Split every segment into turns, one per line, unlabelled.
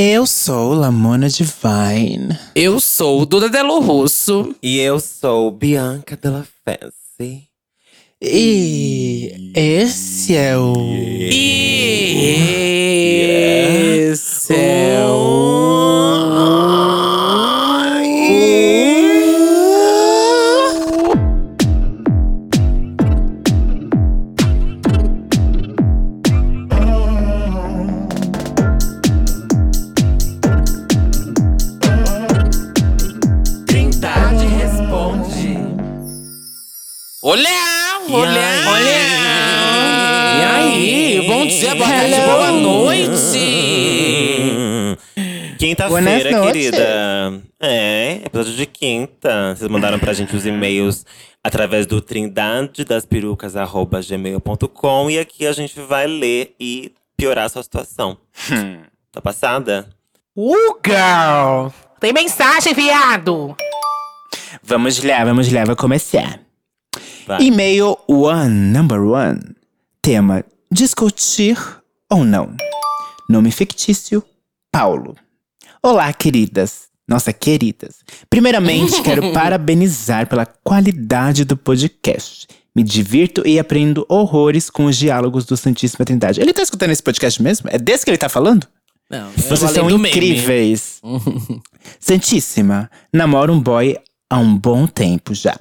Eu sou Lamona Divine.
Eu sou Duda Delo Russo.
E eu sou Bianca Della Fancy.
E esse é o.
E
Quinta-feira, querida. É, episódio de quinta. Vocês mandaram pra gente os e-mails através do trindadedaspirucas.gmail.com e aqui a gente vai ler e piorar a sua situação. Tá passada?
Uh, girl!
Tem mensagem, viado.
Vamos lá, vamos lá, vai começar.
Vai.
E-mail one, number one. Tema: discutir ou não. Nome fictício: Paulo. Olá, queridas. Nossa, queridas. Primeiramente, quero parabenizar pela qualidade do podcast. Me divirto e aprendo horrores com os diálogos do Santíssima Trindade. Ele tá escutando esse podcast mesmo? É desse que ele tá falando?
Não,
Vocês são incríveis. Santíssima, namoro um boy há um bom tempo já.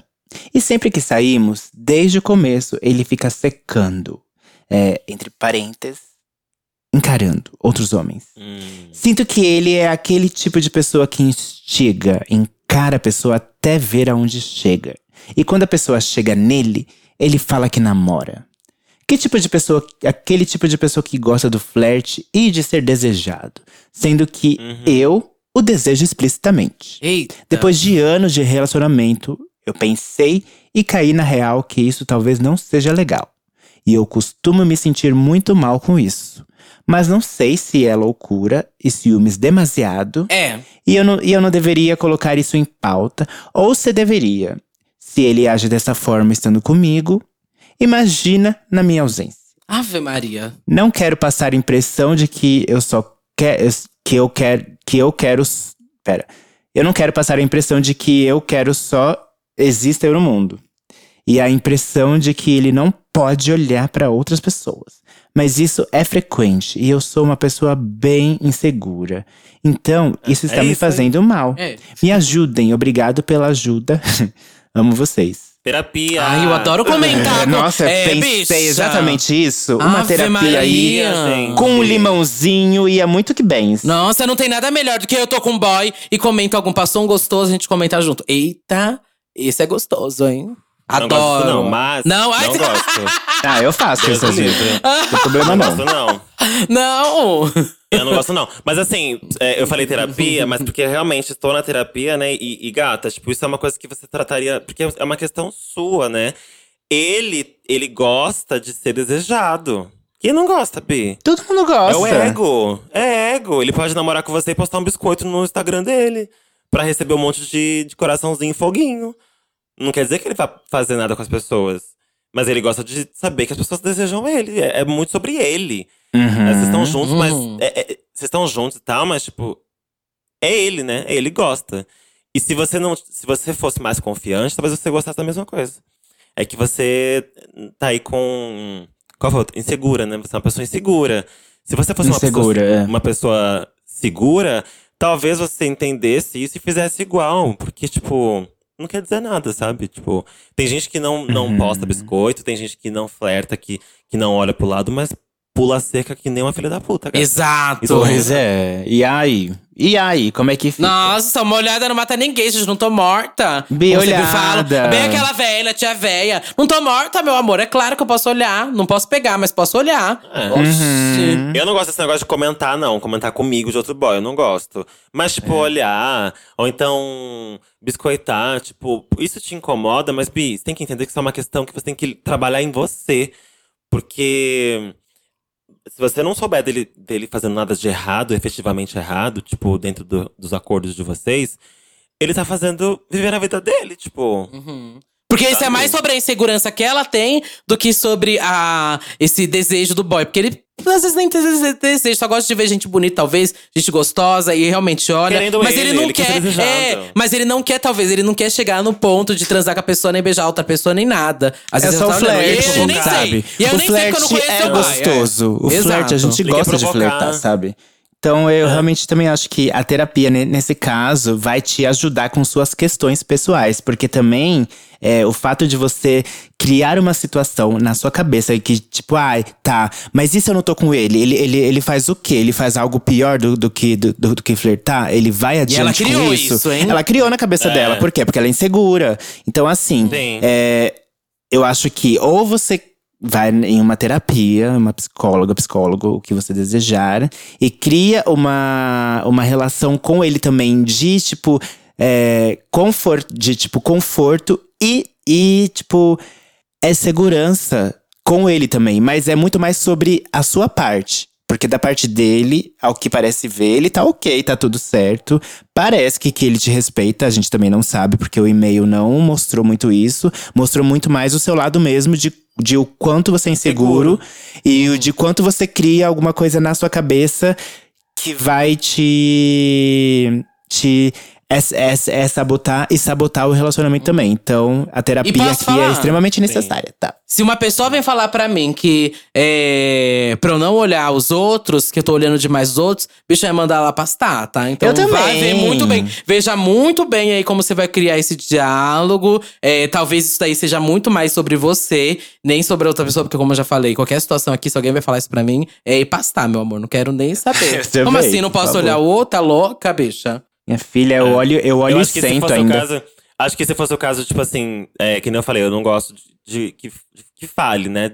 E sempre que saímos, desde o começo, ele fica secando. É, entre parênteses, encarando outros homens.
Hum.
Sinto que ele é aquele tipo de pessoa que instiga, encara a pessoa até ver aonde chega. E quando a pessoa chega nele, ele fala que namora. Que tipo de pessoa, aquele tipo de pessoa que gosta do flerte e de ser desejado, sendo que eu o desejo explicitamente.
Eita.
Depois de anos de relacionamento, eu pensei e caí na real que isso talvez não seja legal. E eu costumo me sentir muito mal com isso. Mas não sei se é loucura e ciúmes demasiado.
É.
E eu, não, e eu não deveria colocar isso em pauta. Ou se deveria. Se ele age dessa forma estando comigo, imagina na minha ausência.
Ave Maria.
Não quero passar a impressão de que eu só quero. Que eu quero. Que eu quero. Pera. Eu não quero passar a impressão de que eu quero só exista eu no mundo. E a impressão de que ele não pode olhar para outras pessoas. Mas isso é frequente e eu sou uma pessoa bem insegura. Então, isso está me
isso aí.
fazendo mal.
É.
Me ajudem, obrigado pela ajuda. Amo vocês.
Terapia.
Ai, eu adoro comentar. com-
Nossa,
é,
pensei
bicha.
exatamente isso. Uma
Ave
terapia aí
Maria.
gente.
com um limãozinho ia muito que bem.
Nossa, não tem nada melhor do que eu tô com um boy e comento algum passou um gostoso, a gente comenta junto. Eita, esse é gostoso, hein?
Não
Adoro.
gosto não, mas
Não, ai,
não gosto.
Ah, eu faço
Deus
isso
livre.
Não problema
Não
não.
gosto não.
Não.
Eu não gosto, não. Mas assim, é, eu falei terapia, mas porque realmente estou na terapia, né? E, e, gata, tipo, isso é uma coisa que você trataria. Porque é uma questão sua, né? Ele, ele gosta de ser desejado. Quem não gosta, Bi?
Todo mundo
É
gosta.
o ego. É ego. Ele pode namorar com você e postar um biscoito no Instagram dele. Pra receber um monte de, de coraçãozinho e foguinho. Não quer dizer que ele vai fazer nada com as pessoas. Mas ele gosta de saber que as pessoas desejam ele. É, é muito sobre ele.
Uhum.
É, Vocês estão juntos, mas.
Uhum.
é- é- Vocês estão juntos e tal, mas, tipo. É ele, né? Ele gosta. E se você não. Se você fosse mais confiante, talvez você gostasse da mesma coisa. É que você tá aí com. Qual foi? a outra? Insegura, né? Você é uma pessoa insegura. Se você fosse uma
Insegura,
pessoa,
é.
uma pessoa segura, talvez você entendesse isso e fizesse igual. Porque, tipo, não quer dizer nada, sabe? Tipo, tem gente que não, não
Uhum.
posta biscoito, tem gente que não flerta, que, que não olha pro lado, mas pula seca que nem uma filha da puta, cara.
Exato.
Isso
Pois é. E aí? E aí? Como é que fica?
Nossa, uma olhada não mata ninguém, gente. Não tô morta.
Bem
Como
olhada.
falo, Bem aquela velha, tia velha. Não tô morta, meu amor. É claro que eu posso olhar. Não posso pegar, mas posso olhar.
É.
Oxi.
Eu não gosto desse negócio de comentar, não. Comentar comigo de outro boy, eu não gosto. Mas, tipo, olhar, ou então biscoitar, tipo, isso te incomoda, mas, Bi, você tem que entender que isso é uma questão que você tem que trabalhar em você. Porque se você não souber dele, dele fazendo nada de errado, efetivamente errado, tipo, dentro do- dos acordos de vocês, ele tá fazendo. vivendo a vida dele, tipo.
Uhum. Porque isso é mais sobre a insegurança que ela tem do que sobre a, esse desejo do boy. Porque ele às vezes nem tem esse desejo, só gosta de ver gente bonita, talvez, gente gostosa, e realmente olha.
Querendo
mas
ele,
ele, não
ele quer
é, mas ele não quer, talvez, ele não quer chegar no ponto de transar com a pessoa, nem beijar outra pessoa, nem nada. Às
É
vezes
só
ele
o flerte,
eu nem sei.
sabe?
E eu
o
nem sei porque eu não conheço
é gostoso. O
Exato.
flerte, a gente
Ele
gosta de flertar, sabe? Então, eu realmente também acho que a terapia, ne- nesse caso, vai te ajudar com suas questões pessoais. Porque também, é, o fato de você criar uma situação na sua cabeça que, tipo, ai, tá, mas e se eu não tô com ele? Ele, ele, ele faz o quê? Ele faz algo pior do, do que, do, do que flertar? Ele vai adiante
ela
com
criou
isso?
isso, hein?
Ela criou na cabeça
É.
dela. Por quê? Porque ela é insegura. Então, assim,
Sim.
é, eu acho que ou você vai em uma terapia, uma psicóloga, psicólogo, o que você desejar, e cria uma, uma relação com ele também de, tipo, é, conforto, de, tipo, conforto e, e, tipo, é segurança com ele também. Mas é muito mais sobre a sua parte. Porque da parte dele, ao que parece ver, ele tá ok, tá tudo certo. Parece que, que ele te respeita, a gente também não sabe, porque o e-mail não mostrou muito isso. Mostrou muito mais o seu lado mesmo de, de o quanto você é inseguro e o de quanto você cria alguma coisa na sua cabeça que vai te. te é, é, é sabotar e sabotar o relacionamento também. Então, a terapia aqui
falar?
é extremamente necessária, tá?
Se uma pessoa vem falar pra mim que é, pra eu não olhar os outros, que eu tô olhando demais os outros, bicho, vai mandar ela pastar, tá? Então
Eu também.
vai ver muito bem. Veja muito bem aí como você vai criar esse diálogo. É, talvez isso daí seja muito mais sobre você, nem sobre a outra pessoa, porque como eu já falei, qualquer situação aqui, se alguém vai falar isso pra mim, é ir pastar, meu amor. Não quero nem saber. Como assim? Não posso olhar o outro? Tá louca, bicha?
Minha filha, eu olho, eu olho
eu
e
se
sento
fosse
ainda.
caso. Acho que se fosse o caso, tipo assim, é, que nem eu falei, eu não gosto de, de que, de que fale, né?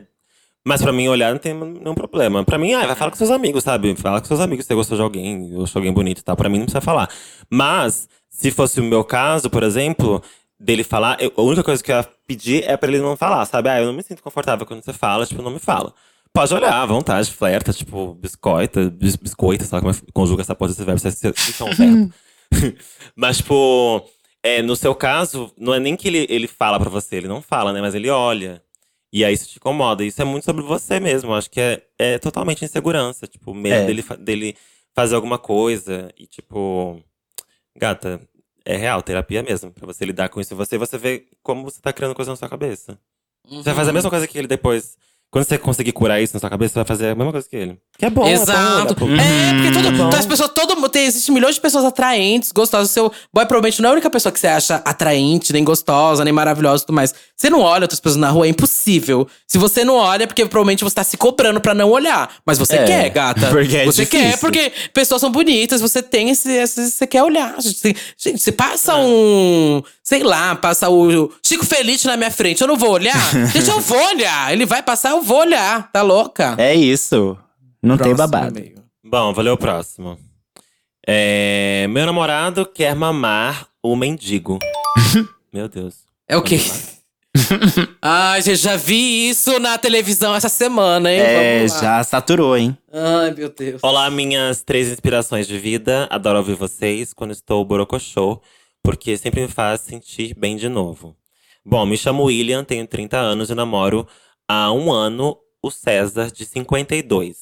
Mas pra mim, olhar não tem nenhum problema. Pra mim, ah, vai falar com seus amigos, sabe? Fala com seus amigos se você gostou de alguém, ou achou alguém bonito e tal. Pra mim, não precisa falar. Mas, se fosse o meu caso, por exemplo, dele falar, eu- a única coisa que eu ia pedir é pra ele não falar, sabe? Ah, eu não me sinto confortável quando você fala, tipo, não me fala. Pode olhar à vontade, flerta, tipo, biscoita, bis, biscoita, sabe como é conjuga essa porra desse verbo? Se, se, se é um verbo. Mas, tipo, é, no seu caso, não é nem que ele, ele fala pra você, ele não fala, né? Mas ele olha. E aí isso te incomoda. Isso é muito sobre você mesmo. Eu acho que é, é totalmente insegurança. Tipo, medo
É.
dele, dele fazer alguma coisa. E, tipo, gata, é real, terapia mesmo. Pra você lidar com isso. Você, você vê como você tá criando coisa na sua cabeça. Você vai fazer a mesma coisa que ele depois. Quando você conseguir curar isso na sua cabeça, você vai fazer a mesma coisa que ele. Que é bom, é bom,
Exato.
né, pô?
É, porque todo,
Bom.
então as pessoas, todo mundo tem, existe milhões de pessoas atraentes, gostosas. Seu boy provavelmente não é a única pessoa que você acha atraente, nem gostosa, nem maravilhosa e tudo mais. Você não olha outras pessoas na rua, é impossível. Se você não olha, é porque provavelmente você tá se cobrando pra não olhar. Mas você
É,
quer, gata.
porque é
você
difícil.
quer, porque pessoas são bonitas, você tem esse. esse você quer olhar. Gente, Você- gente, você passa um. Sei lá, passa o Chico Feliz na minha frente. Eu não vou olhar? Gente, eu vou olhar. Ele vai passar, eu vou olhar. Tá louca?
É isso. Não tem
Próximo,
babado.
amigo.
Bom, vou ler o próximo. É, meu namorado quer mamar o mendigo. Meu Deus.
É o quê? Ai, gente, já vi isso na televisão essa semana, hein?
É,
Vamos lá.
já saturou, hein?
Ai, meu Deus.
Olá, minhas três inspirações de vida. Adoro ouvir vocês quando estou borocochô, porque sempre me faz sentir bem de novo. Bom, me chamo William, tenho 30 anos e namoro há um ano o César, de 52.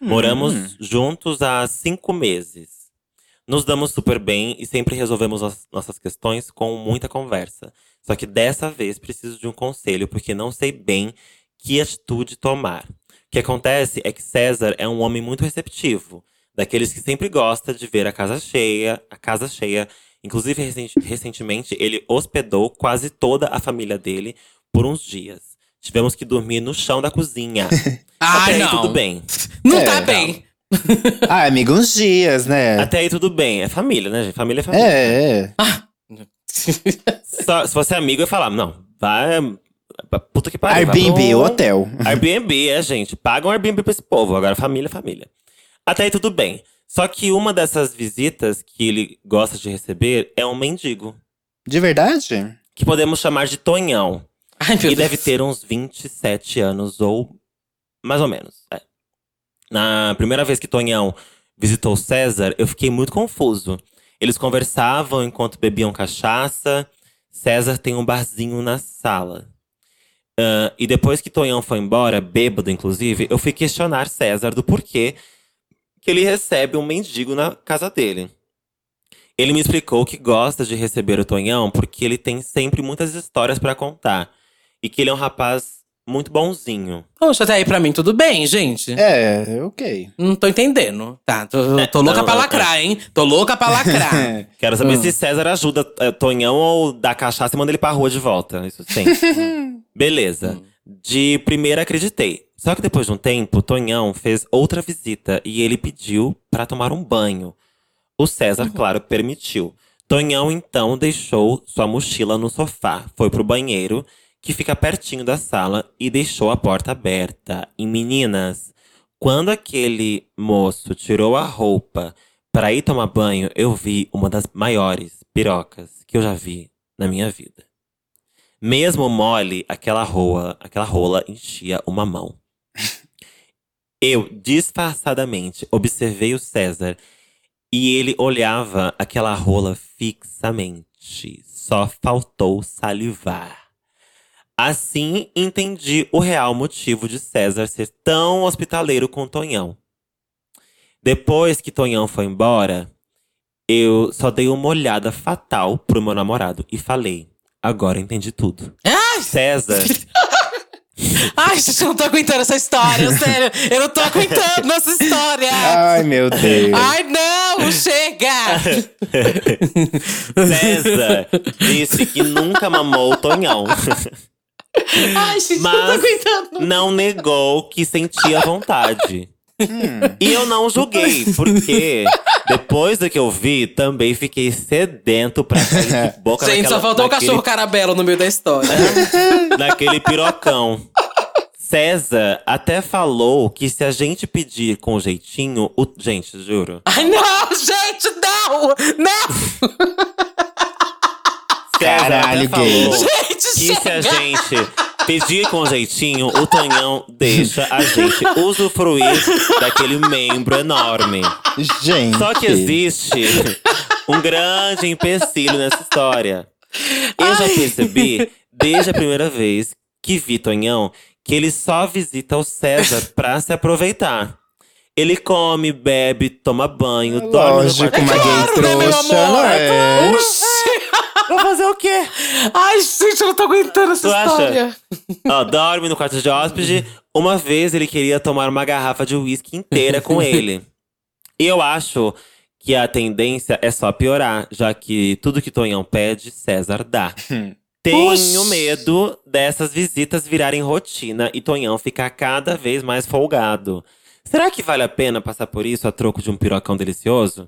Moramos juntos há cinco meses. Nos damos super bem e sempre resolvemos as nossas questões com muita conversa. Só que dessa vez preciso de um conselho, porque não sei bem que atitude tomar. O que acontece é que César é um homem muito receptivo, daqueles que sempre gosta de ver a casa cheia, a casa cheia. Inclusive, recen- recentemente, ele hospedou quase toda a família dele por uns dias. Tivemos que dormir no chão da cozinha.
Ai,
Até aí
não.
tudo bem.
Não
É,
tá bem.
Ah, amigo, uns dias, né?
Até aí tudo bem. É família, né, gente? Família é família.
É, é.
Só- se fosse amigo, eu ia falar, não, vai. Puta que pariu.
Airbnb,
pro-
hotel.
Airbnb, é, gente. Paga um Airbnb pra esse povo. Agora, família, é família. Até aí tudo bem. Só que uma dessas visitas que ele gosta de receber é um mendigo.
De verdade?
Que podemos chamar de Tonhão.
Ai, meu
E
Deus.
deve ter uns 27 anos, ou mais ou menos. é. Na primeira vez que Tonhão visitou César, eu fiquei muito confuso. Eles conversavam enquanto bebiam cachaça, César tem um barzinho na sala. Ah, e depois que Tonhão foi embora, bêbado inclusive, eu fui questionar César do porquê que ele recebe um mendigo na casa dele. Ele me explicou que gosta de receber o Tonhão porque ele tem sempre muitas histórias pra contar. E que ele é um rapaz muito bonzinho.
Poxa, até aí pra mim tudo bem, gente.
É, ok.
Não tô entendendo. Tá, tô, tô louca
não,
pra
não,
lacrar, hein? Tô louca pra lacrar.
Quero saber
Ah.
se César ajuda eh, Tonhão ou dá cachaça e manda ele pra rua de volta. Isso sim. Beleza. De primeira acreditei. Só que depois de um tempo, Tonhão fez outra visita e ele pediu pra tomar um banho. O César, claro, permitiu. Tonhão então deixou sua mochila no sofá, foi pro banheiro, que fica pertinho da sala, e deixou a porta aberta. E meninas, quando aquele moço tirou a roupa pra ir tomar banho, eu vi uma das maiores pirocas que eu já vi na minha vida. Mesmo mole, aquela rola, aquela rola enchia uma mão. Eu, disfarçadamente, observei o César e ele olhava aquela rola fixamente. Só faltou salivar. Assim, entendi o real motivo de César ser tão hospitaleiro com Tonhão. Depois que Tonhão foi embora, eu só dei uma olhada fatal pro meu namorado e falei: agora entendi tudo.
Ai!
César.
Ai, gente, eu não tô aguentando essa história, sério. Eu não tô aguentando essa história.
Ai, meu Deus.
Ai, não, chega!
César disse que nunca mamou o Tonhão.
Ai, gente, não tô
Mas
aguentando.
não negou que sentia vontade. E eu não julguei, porque depois do que eu vi, também fiquei sedento pra cair de boca
Gente,
naquela,
só faltou o
naquele,
cachorro carabelo no meio da história.
naquele pirocão. César até falou que se a gente pedir com jeitinho, o... gente, juro.
Ai, não, gente, não! Não!
César
Caralho, gay.
Gente,
que se a
chega!
gente pedir com jeitinho, o Tonhão deixa a gente usufruir daquele membro enorme.
Gente.
Só que existe um grande empecilho nessa história. Eu já percebi, desde a primeira vez que vi Tonhão, que ele só visita o César pra se aproveitar. Ele come, bebe, toma banho, dorme no
Lógico, uma gay
né,
trouxa, não é?
Oxi!
Vai fazer o quê?
Ai, gente, eu não tô aguentando essa
Tu acha?
história.
Ó, dorme no quarto de hóspede. Uma vez ele queria tomar uma garrafa de uísque inteira com ele. E eu acho que a tendência é só piorar, já que tudo que Tonhão pede, César dá. Tenho
Oxi.
medo dessas visitas virarem rotina e Tonhão ficar cada vez mais folgado. Será que vale a pena passar por isso a troco de um pirocão delicioso?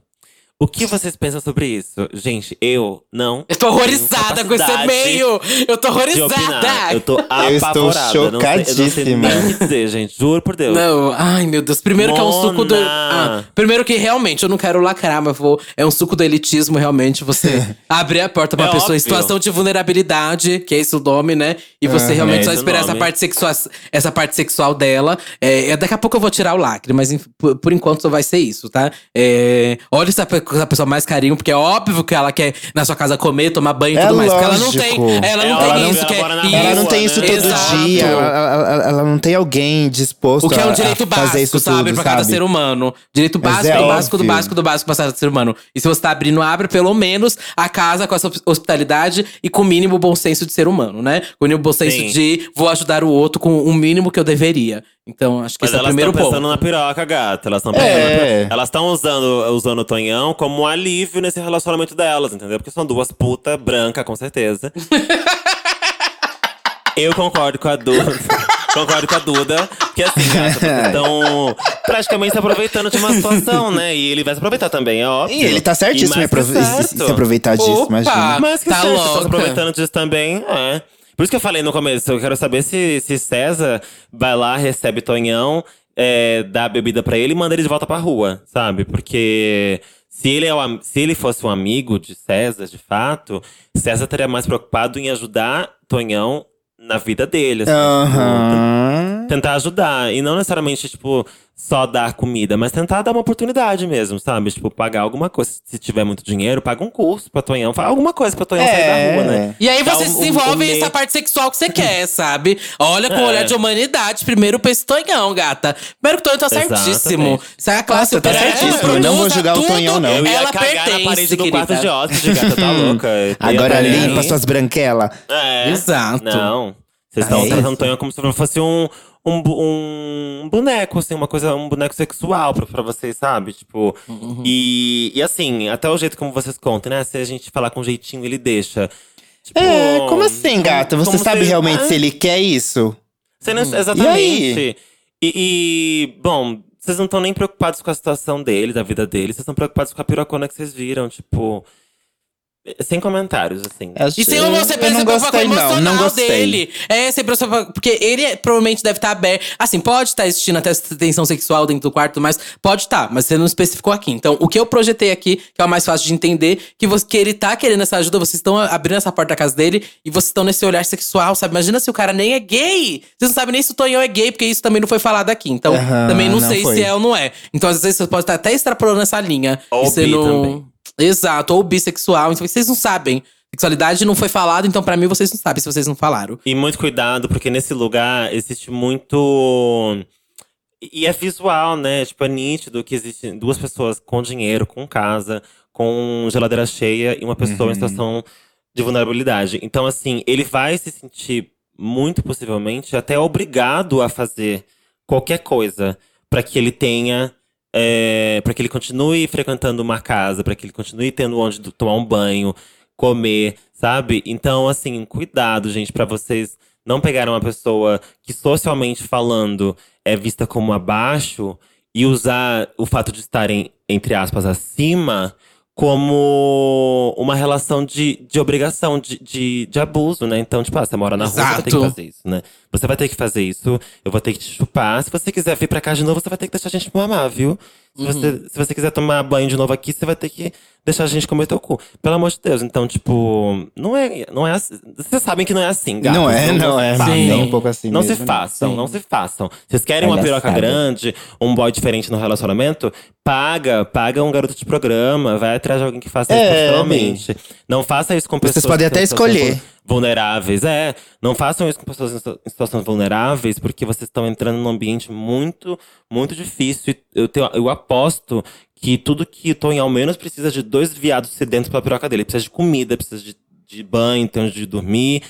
O que vocês pensam sobre isso? Gente, eu não.
Eu tô horrorizada com esse e-mail. Eu tô horrorizada.
Eu tô
Eu estou
apavorada. Eu não sei- Eu não sei
chocadíssima.
nem o que dizer, gente. Juro por Deus.
Não, ai meu Deus. Primeiro que é um suco do.
Mona.
Ah, primeiro que realmente eu não quero lacrar, mas vou. É um suco do elitismo, realmente. Você abrir a porta pra
É
uma pessoa em
óbvio.
situação de vulnerabilidade, que é esse o nome, né? E você realmente
É
só
o
esperar essa parte, sexual, essa parte sexual dela. É, é, daqui a pouco eu vou tirar o lacre, mas por, por enquanto só vai ser isso, tá? É, olha essa, pe- essa pessoa mais carinho, porque é óbvio que ela quer na sua casa comer, tomar banho e
É
tudo mais. Porque ela não tem.
lógico.
Ela não
É
tem isso.
ela
que é- isso,
Ela não tem isso
né?
todo
Exato.
dia. Ela, ela- ela não tem alguém disposto
O que é
a-
um
a
direito
fazer
básico,
isso
sabe?
tudo,
pra cada
sabe?
ser humano. Direito
Mas
básico,
é
do básico, do básico, do básico pra cada ser humano. E se você tá abrindo, abra pelo menos a casa com essa hos- hospitalidade e com o mínimo bom senso de ser humano, né? Com o mínimo bom senso
Sim.
de vou ajudar o outro com o mínimo que eu deveria. Então, acho que
Mas
esse é o
elas
primeiro
estão pensando na piroca, gata. Elas estão
É.
pensando na piroca. Elas estão usando, usando o Tonhão como um alívio nesse relacionamento delas, entendeu? Porque são duas putas brancas, com certeza. Eu concordo com a Duda. concordo com a Duda. Que assim, gata, estão praticamente se aproveitando de uma situação, né? E ele vai se aproveitar também, é óbvio.
E ele tá certíssimo em aprove- se, aproveitar disso,
Opa!
imagina.
Mas que
Tá
certo,
louca.
estão se aproveitando disso também, é. Por isso que eu falei no começo, eu quero saber se, se César vai lá, recebe Tonhão, é, dá bebida pra ele e manda ele de volta pra rua, sabe? Porque se ele, é o se ele fosse um amigo de César, de fato, César estaria mais preocupado em ajudar Tonhão na vida dele. Assim,
Aham.
Tentar ajudar. E não necessariamente, tipo, só dar comida, mas tentar dar uma oportunidade mesmo, sabe? Tipo, pagar alguma coisa. Se tiver muito dinheiro, paga um curso pra Tonhão. Faz alguma coisa pra Tonhão sair da rua, né?
E aí
Dá
você
um-
se desenvolve
um- um
essa parte sexual que você quer, sabe? Olha com
É.
olhar de humanidade. Primeiro pra esse Tonhão, gata. Primeiro que o Tonhão tá
Exatamente.
certíssimo. Isso é a classe
Nossa, tá
operária,
certíssimo. Não vou julgar o
tudo,
Tonhão, não.
Eu ia
Ela
cagar
pertence,
na parede do
querida.
quarto de hóspede, gata. Tá louca? Eu ia
Agora
tá
limpa
aí.
suas branquelas.
É.
Exato.
Não. Vocês
É
estão tratando o Tonhão como se fosse um, um, um boneco, assim, uma coisa, um boneco sexual pra, pra vocês, sabe? Tipo.
Uhum.
E, e assim, até o jeito como vocês contam, né? Se a gente falar com jeitinho, ele deixa. Tipo,
É, como assim, gata? Você sabe
se-
realmente
Ah,
se ele quer isso?
Você não,
E
exatamente. E, e, bom, vocês não estão nem preocupados com a situação dele, da vida dele. Vocês estão preocupados com a pirocona que vocês viram, tipo. Sem comentários, assim.
E sem você pensa
não gostei, não.
emocional
Não gostei.
dele. É, sem preocupar- porque ele é- provavelmente deve estar aberto. Assim, pode estar existindo até essa tensão sexual dentro do quarto, mas pode estar, mas você não especificou aqui. Então, o que eu projetei aqui, que é o mais fácil de entender, que, você, que ele tá querendo essa ajuda, vocês estão abrindo essa porta da casa dele e vocês estão nesse olhar sexual, sabe? Imagina se o cara nem é gay. Vocês não sabem nem se o Tonhão é gay, porque isso também não foi falado aqui. Então, também não,
não
sei
foi.
se é ou não é. Então, às vezes, você pode estar até extrapolando essa linha.
Ou
e você não...
também.
Exato, ou bissexual. Então, vocês não sabem. Sexualidade não foi falado, então pra mim vocês não sabem se vocês não falaram.
E muito cuidado, porque nesse lugar existe muito. E é visual, né? Tipo, é nítido que existem duas pessoas com dinheiro, com casa, com geladeira cheia e uma pessoa em situação de vulnerabilidade. Então, assim, ele vai se sentir, muito possivelmente, até obrigado a fazer qualquer coisa para que ele tenha. É, para que ele continue frequentando uma casa, para que ele continue tendo onde tomar um banho, comer, sabe? Então, assim, cuidado, gente, pra vocês não pegarem uma pessoa que socialmente falando é vista como abaixo e usar o fato de estarem, entre aspas, acima como uma relação de, de obrigação, de, de, de abuso, né? Então, tipo, ah, você mora na rua, você vai ter que fazer isso, né? Você vai ter que fazer isso, eu vou ter que te chupar. Se você quiser vir pra cá de novo, você vai ter que deixar a gente mamar, viu? Se, você, se você quiser tomar banho de novo aqui, você vai ter que deixar a gente comer teu cu. Pelo amor de Deus. Então, tipo, não é, não é assim. Vocês sabem que não é assim, gatos.
Não é, não
se
é.
façam.
Sim.
Nem um pouco assim
Não
mesmo.
se façam,
Sim.
não se façam. Vocês querem uma piroca
Palhaçada.
grande, um boy diferente no relacionamento? Paga, paga um garoto de programa, vai atrás de alguém que faça isso
É,
profissionalmente. Não faça isso com
Vocês
pessoas
podem
que têm
até escolher.
Vulneráveis. É, não façam isso com pessoas em situ- em situações vulneráveis, porque vocês estão entrando num ambiente muito, muito difícil. Eu, tenho, eu aposto que tudo que o Tony ao menos precisa de dois viados sedentos pela piroca dele. Ele precisa de comida, precisa de, de banho, tem onde de dormir.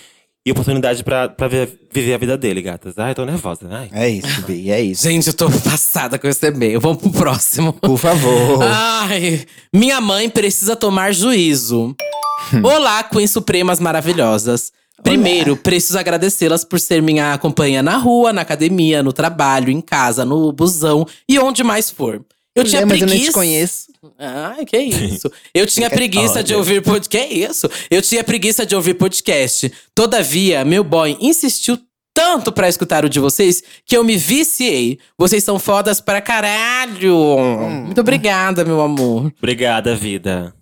E oportunidade pra, pra ver- viver a vida dele, gatas. Ai, tô nervosa. Ai.
É isso, Bi, é isso.
Gente, eu tô passada com esse e-mail. Vamos pro próximo.
Por favor.
Ai, minha mãe precisa tomar juízo. Olá, Queen Supremas maravilhosas. Primeiro, preciso agradecê-las por ser minha companhia na rua, na academia, no trabalho, em casa, no busão e onde mais for. Eu tinha
É, mas eu
preguiça.
nem te conheço.
Ai, que isso. Eu tinha preguiça de ouvir podcast. Que isso? Eu tinha preguiça de ouvir podcast. Todavia, meu boy insistiu tanto pra escutar o de vocês que eu me viciei. Vocês são fodas pra caralho. Muito obrigada, meu amor.
Obrigada, vida.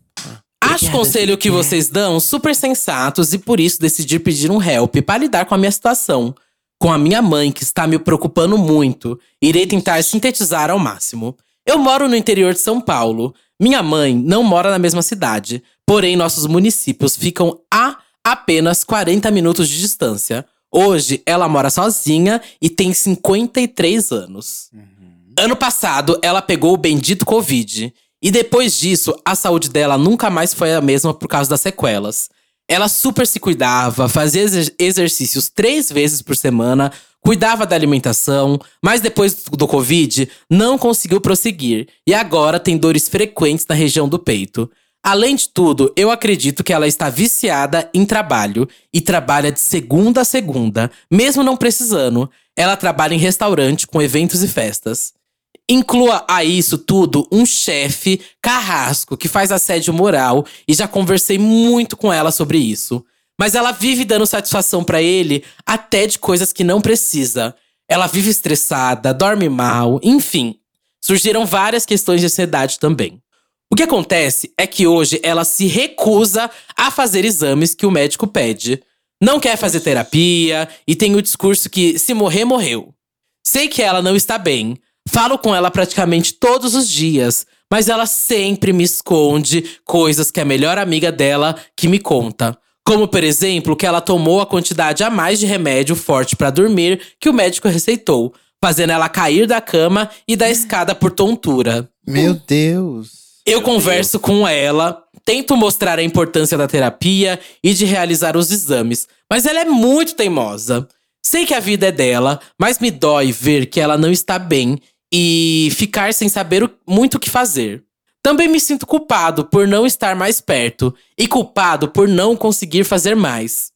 Acho o conselho que vocês dão super sensatos e por isso decidi pedir um help para lidar com a minha situação. Com a minha mãe, que está me preocupando muito. Irei tentar sintetizar ao máximo. Eu moro no interior de São Paulo. Minha mãe não mora na mesma cidade. Porém, nossos municípios ficam a apenas 40 minutos de distância. Hoje, ela mora sozinha e tem 53 anos. Ano passado, ela pegou o bendito Covid. E depois disso, a saúde dela nunca mais foi a mesma por causa das sequelas. Ela super se cuidava, fazia exer- exercícios três vezes por semana, cuidava da alimentação, mas depois do Covid, não conseguiu prosseguir. E agora tem dores frequentes na região do peito. Além de tudo, eu acredito que ela está viciada em trabalho e trabalha de segunda a segunda, mesmo não precisando. Ela trabalha em restaurante com eventos e festas. Inclua a isso tudo um chefe carrasco que faz assédio moral e já conversei muito com ela sobre isso. Mas ela vive dando satisfação pra ele até de coisas que não precisa. Ela vive estressada, dorme mal, enfim. Surgiram várias questões de ansiedade também. O que acontece é que hoje ela se recusa a fazer exames que o médico pede. Não quer fazer terapia e tem o discurso que se morrer, morreu. Sei que ela não está bem. Falo com ela praticamente todos os dias, mas ela sempre me esconde coisas que a melhor amiga dela que me conta. Como, por exemplo, que ela tomou a quantidade a mais de remédio forte para dormir que o médico receitou, fazendo ela cair da cama e da escada por tontura.
Meu Deus.
Eu converso com ela, tento mostrar a importância da terapia e de realizar os exames, mas ela é muito teimosa. Sei que a vida é dela, mas me dói ver que ela não está bem e ficar sem saber muito o que fazer. Também me sinto culpado por não estar mais perto e culpado por não conseguir fazer mais.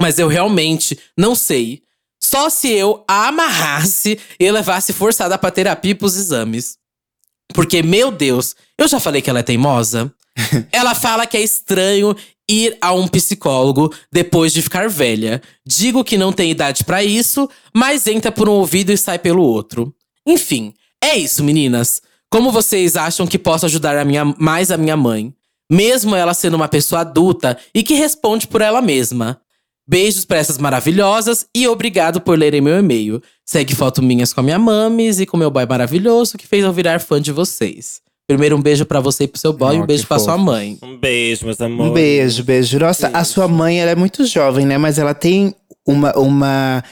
Mas eu realmente não sei. Só se eu a amarrasse e levasse forçada pra terapia e pros exames. Porque, meu Deus, eu já falei que ela é teimosa. ela fala que é estranho ir a um psicólogo depois de ficar velha. Digo que não tem idade para isso, mas entra por um ouvido e sai pelo outro. Enfim, é isso, meninas. Como vocês acham que posso ajudar a minha, mais a minha mãe? Mesmo ela sendo uma pessoa adulta e que responde por ela mesma. Beijos para essas maravilhosas e obrigado por lerem meu e-mail. Segue foto minhas com a minha mames e com meu boy maravilhoso que fez eu virar fã de vocês. Primeiro um beijo para você e pro seu boy
Oh,
e um beijo pra sua
fofo.
mãe.
Um beijo, meus amores.
Um beijo, beijo. Nossa, a sua mãe ela é muito jovem, né? Mas ela tem uma, uma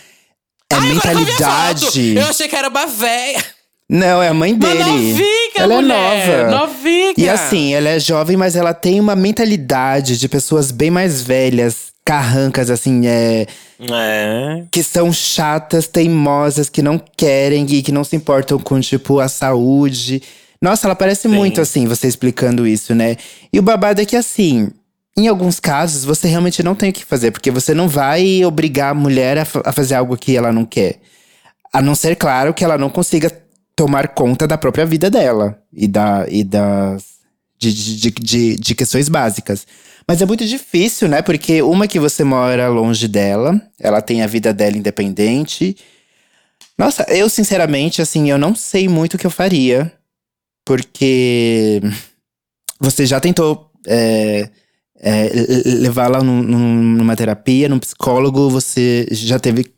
é,
Ai,
mentalidade.
Eu achei que era uma véia.
Não, é a mãe
Uma
dele.
novinha,
ela
mulher.
é nova.
Novinha.
E assim, ela é jovem, mas ela tem uma mentalidade de pessoas bem mais velhas, carrancas, assim, é.
É.
Que são chatas, teimosas, que não querem e que não se importam com, tipo, a saúde. Nossa, ela parece muito assim, você explicando isso, né? E o babado é que, assim, em alguns casos, você realmente não tem o que fazer, porque você não vai obrigar a mulher a, a fazer algo que ela não quer. A não ser, claro, que ela não consiga tomar conta da própria vida dela e, da, e das. De, de, de, de, questões básicas. Mas é muito difícil, né? Porque uma que você mora longe dela, ela tem a vida dela independente. Nossa, eu sinceramente, assim, eu não sei muito o que eu faria. Porque você já tentou é, é, le- levá-la num- numa terapia, num psicólogo, você já teve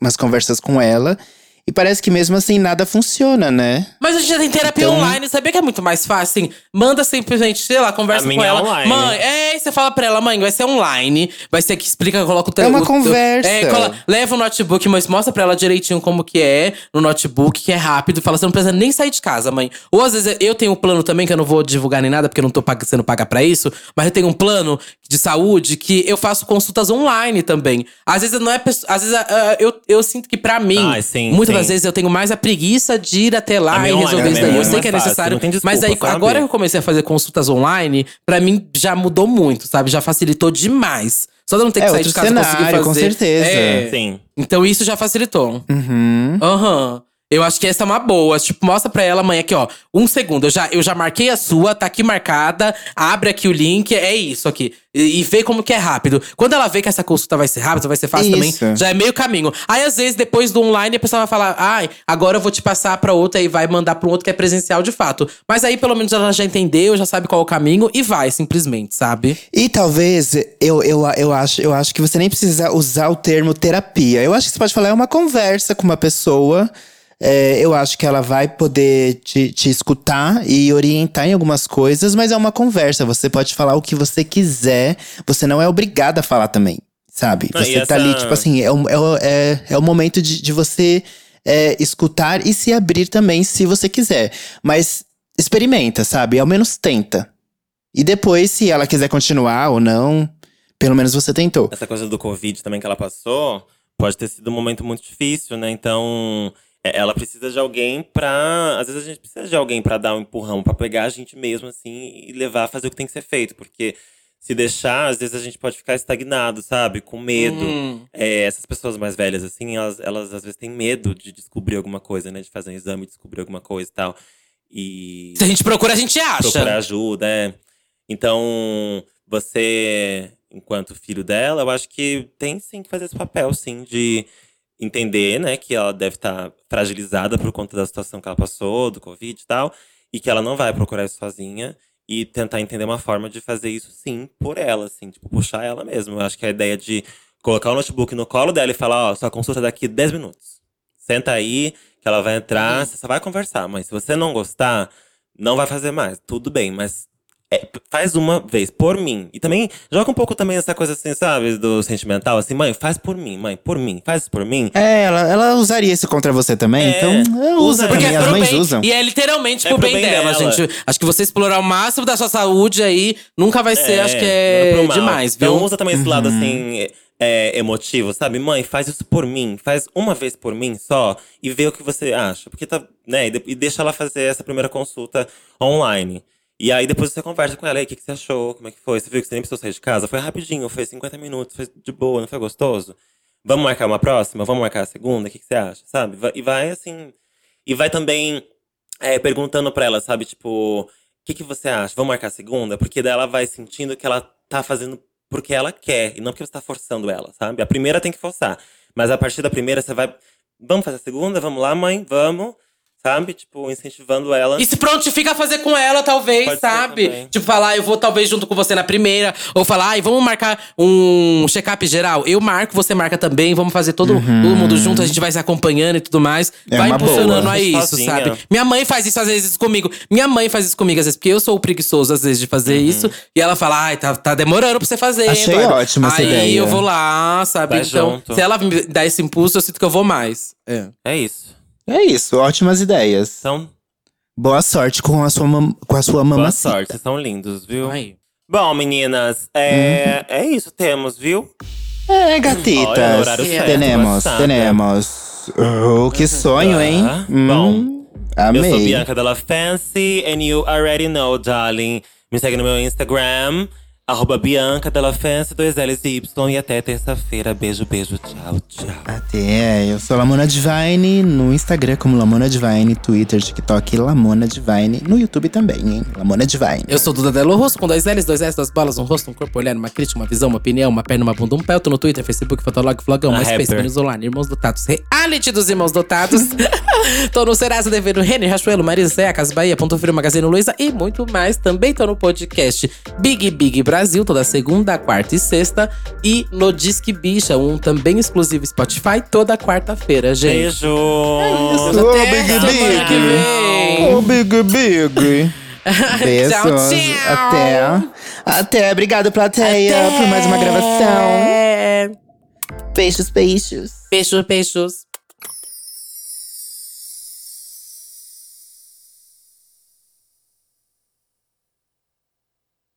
umas conversas com ela. E parece que mesmo assim nada funciona, né?
Mas a gente já tem terapia
Então-
online, sabia que é muito mais fácil? Assim, manda simplesmente, sei lá, conversa com
é
ela.
online.
Mãe, é, você fala pra ela, mãe, vai ser online. Vai ser que explica, coloca o teu.
É uma conversa.
É, cola- leva o notebook, mas mostra pra ela direitinho como que é no notebook, que é rápido. Fala, você não precisa nem sair de casa, mãe. Ou às vezes eu tenho um plano também, que eu não vou divulgar nem nada, porque eu não tô pag- sendo paga pra isso. Mas eu tenho um plano de saúde que eu faço consultas online também. Às vezes não é. Às vezes ah, eu, eu sinto que pra mim,
Ah, sim,
muitas
sim.
das vezes eu tenho mais a preguiça de ir até lá
A
e
minha online
resolver isso daí.
é
Eu sei que é
fácil,
necessário.
tem desculpa,
mas aí,
sabe?
agora que eu comecei a fazer consultas online, pra mim já mudou muito, sabe? Já facilitou demais. Só de eu não ter que
É
sair de casa e conseguir
cenário,
fazer.
com certeza.
É.
Sim.
Então isso já facilitou.
Uhum.
Aham. Eu acho que essa é uma boa. Tipo, mostra pra ela amanhã aqui, ó. Um segundo. Eu já, eu já marquei a sua, tá aqui marcada. Abre aqui o link. É isso aqui. E, e vê como que é rápido. Quando ela vê que essa consulta vai ser rápida, vai ser fácil
Isso.
também, já é meio caminho. Aí, às vezes, depois do online, a pessoa vai falar: ai, agora eu vou te passar pra outra e vai mandar pra um outro que é presencial de fato. Mas aí, pelo menos, ela já entendeu, já sabe qual é o caminho e vai, simplesmente, sabe?
E talvez eu, eu, eu, acho, eu acho que você nem precisa usar o termo terapia. Eu acho que você pode falar é uma conversa com uma pessoa. É, eu acho que ela vai poder te, te escutar e orientar em algumas coisas, mas é uma conversa. Você pode falar o que você quiser. Você não é obrigada a falar também, sabe?
Não,
Você tá
essa-
ali, tipo assim, é o, é o, é, é o momento de, de você é, escutar e se abrir também, se você quiser. Mas experimenta, sabe? Ao menos tenta. E depois, se ela quiser continuar ou não, pelo menos você tentou.
Essa coisa do Covid também que ela passou, pode ter sido um momento muito difícil, né? Então, ela precisa de alguém pra. Às vezes a gente precisa de alguém pra dar um empurrão, pra pegar a gente mesmo, assim, e levar a fazer o que tem que ser feito. Porque se deixar, às vezes a gente pode ficar estagnado, sabe? Com medo.
Hum.
É, essas pessoas mais velhas, assim, elas, elas às vezes têm medo de descobrir alguma coisa, né? De fazer um exame, descobrir alguma coisa e tal. E
Se a gente procura, a gente acha.
procurar ajuda, é. Então, você, enquanto filho dela, eu acho que tem sim que fazer esse papel, sim, de entender, né, que ela deve estar fragilizada por conta da situação que ela passou, do Covid e tal, e que ela não vai procurar isso sozinha. E tentar entender uma forma de fazer isso sim por ela, assim, tipo, puxar ela mesmo. Eu acho que a ideia de colocar o notebook no colo dela e falar, ó, sua consulta é daqui 10 minutos. Senta aí, que ela vai entrar, você só vai conversar. Mas se você não gostar, não vai fazer mais. Tudo bem, mas é, faz uma vez, por mim. E também joga um pouco também essa coisa assim, sabe? Do sentimental, assim, mãe, faz por mim, mãe, por mim, faz isso por mim.
É, ela, ela usaria isso contra você também,
É,
então é, usa
Porque
também,
é
as mães
bem.
usam.
E é literalmente
É
pro
pro
bem,
bem
dela,
dela.
gente. Acho que você explorar o máximo da sua saúde aí nunca vai ser, acho que é
mal.
demais, viu?
Então usa também esse lado
Uhum.
assim, é, emotivo, sabe? Mãe, faz isso por mim, faz uma vez por mim só e vê o que você acha. Porque tá, né? E deixa ela fazer essa primeira consulta online. E aí depois você conversa com ela, aí, o que, que você achou? Como é que foi? Você viu que você nem precisou sair de casa? Foi rapidinho, foi 50 minutos, foi de boa, não foi gostoso? Vamos marcar uma próxima? Vamos marcar a segunda? O que, que você acha? Sabe? E vai assim. E vai também é, perguntando pra ela, sabe? Tipo, o que, que você acha? Vamos marcar a segunda? Porque daí ela vai sentindo que ela tá fazendo porque ela quer e não porque você tá forçando ela, sabe? A primeira tem que forçar. Mas a partir da primeira você vai. Vamos fazer a segunda? Vamos lá, mãe? Vamos. Sabe? Tipo, incentivando ela.
E se prontifica a fazer com ela, talvez,
Pode
sabe? Tipo, falar, eu vou talvez junto com você na primeira. Ou falar, ai, vamos marcar um check-up geral. Eu marco, você marca também. Vamos fazer todo, todo mundo junto, a gente vai se acompanhando e tudo mais.
É
vai impulsionando
boa.
a isso,
Sozinha.
sabe? Minha mãe faz isso às vezes comigo. Minha mãe faz isso comigo às vezes, porque eu sou o preguiçoso às vezes de fazer
Uhum.
isso. E ela fala, ai, tá, tá demorando pra você fazer.
Achei
Eduardo."
ótima essa
Aí
ideia.
eu vou lá, sabe?
Vai
então,
junto.
se ela me dá esse impulso, eu sinto que eu vou mais. É.
É isso.
É isso, ótimas ideias.
Então,
Boa sorte com a sua, mam com a sua
boa
mamacita.
sorte. Vocês são lindos, viu?
Aí.
Bom, meninas, é, é isso. Temos, viu?
É,
Olha,
gatitas.
no horário certo,
Tenemos,
WhatsApp.
tenemos. Oh, que sonho, hein?
Tá.
Hum,
Bom,
amei.
Eu sou Bianca Della Fancy and you already know, darling. Me segue no meu Instagram, arroba Bianca Della Fancy, dois L's e Y. E até terça-feira. Beijo, beijo, tchau, tchau.
Até, eu sou Lamona Divine no Instagram como Lamona Divine, Twitter, TikTok, Lamona Divine, no YouTube também, hein? Lamona Divine.
Eu sou Duda Delo Rosto, com dois L's, dois S, duas bolas, um rosto, um corpo, olhar, uma crítica, uma visão, uma opinião, uma perna, uma bunda, um pé. Eu tô no Twitter, Facebook, Fotolog, Flogão, MySpace. Menos Online, Irmãos Dotados, Reality dos Irmãos Dotados. tô no Serasa, devendo Renner, Rachuelo, Marisa Serra, Casa Bahia, Ponto Frio, Magazine Luiza e muito mais. Também tô no podcast Big Big Brasil, toda segunda, quarta e sexta. E no Disque Bicha, um também exclusivo Spotify, toda quarta-feira, gente.
Beijo!
Ô,
Até
Big
semana que vem.
Ô, Big Big. Beijos.
Tchau, tchau.
Até. Até. Obrigado, plateia, por mais uma gravação. Beijos, beijos.
Beijos, beijos.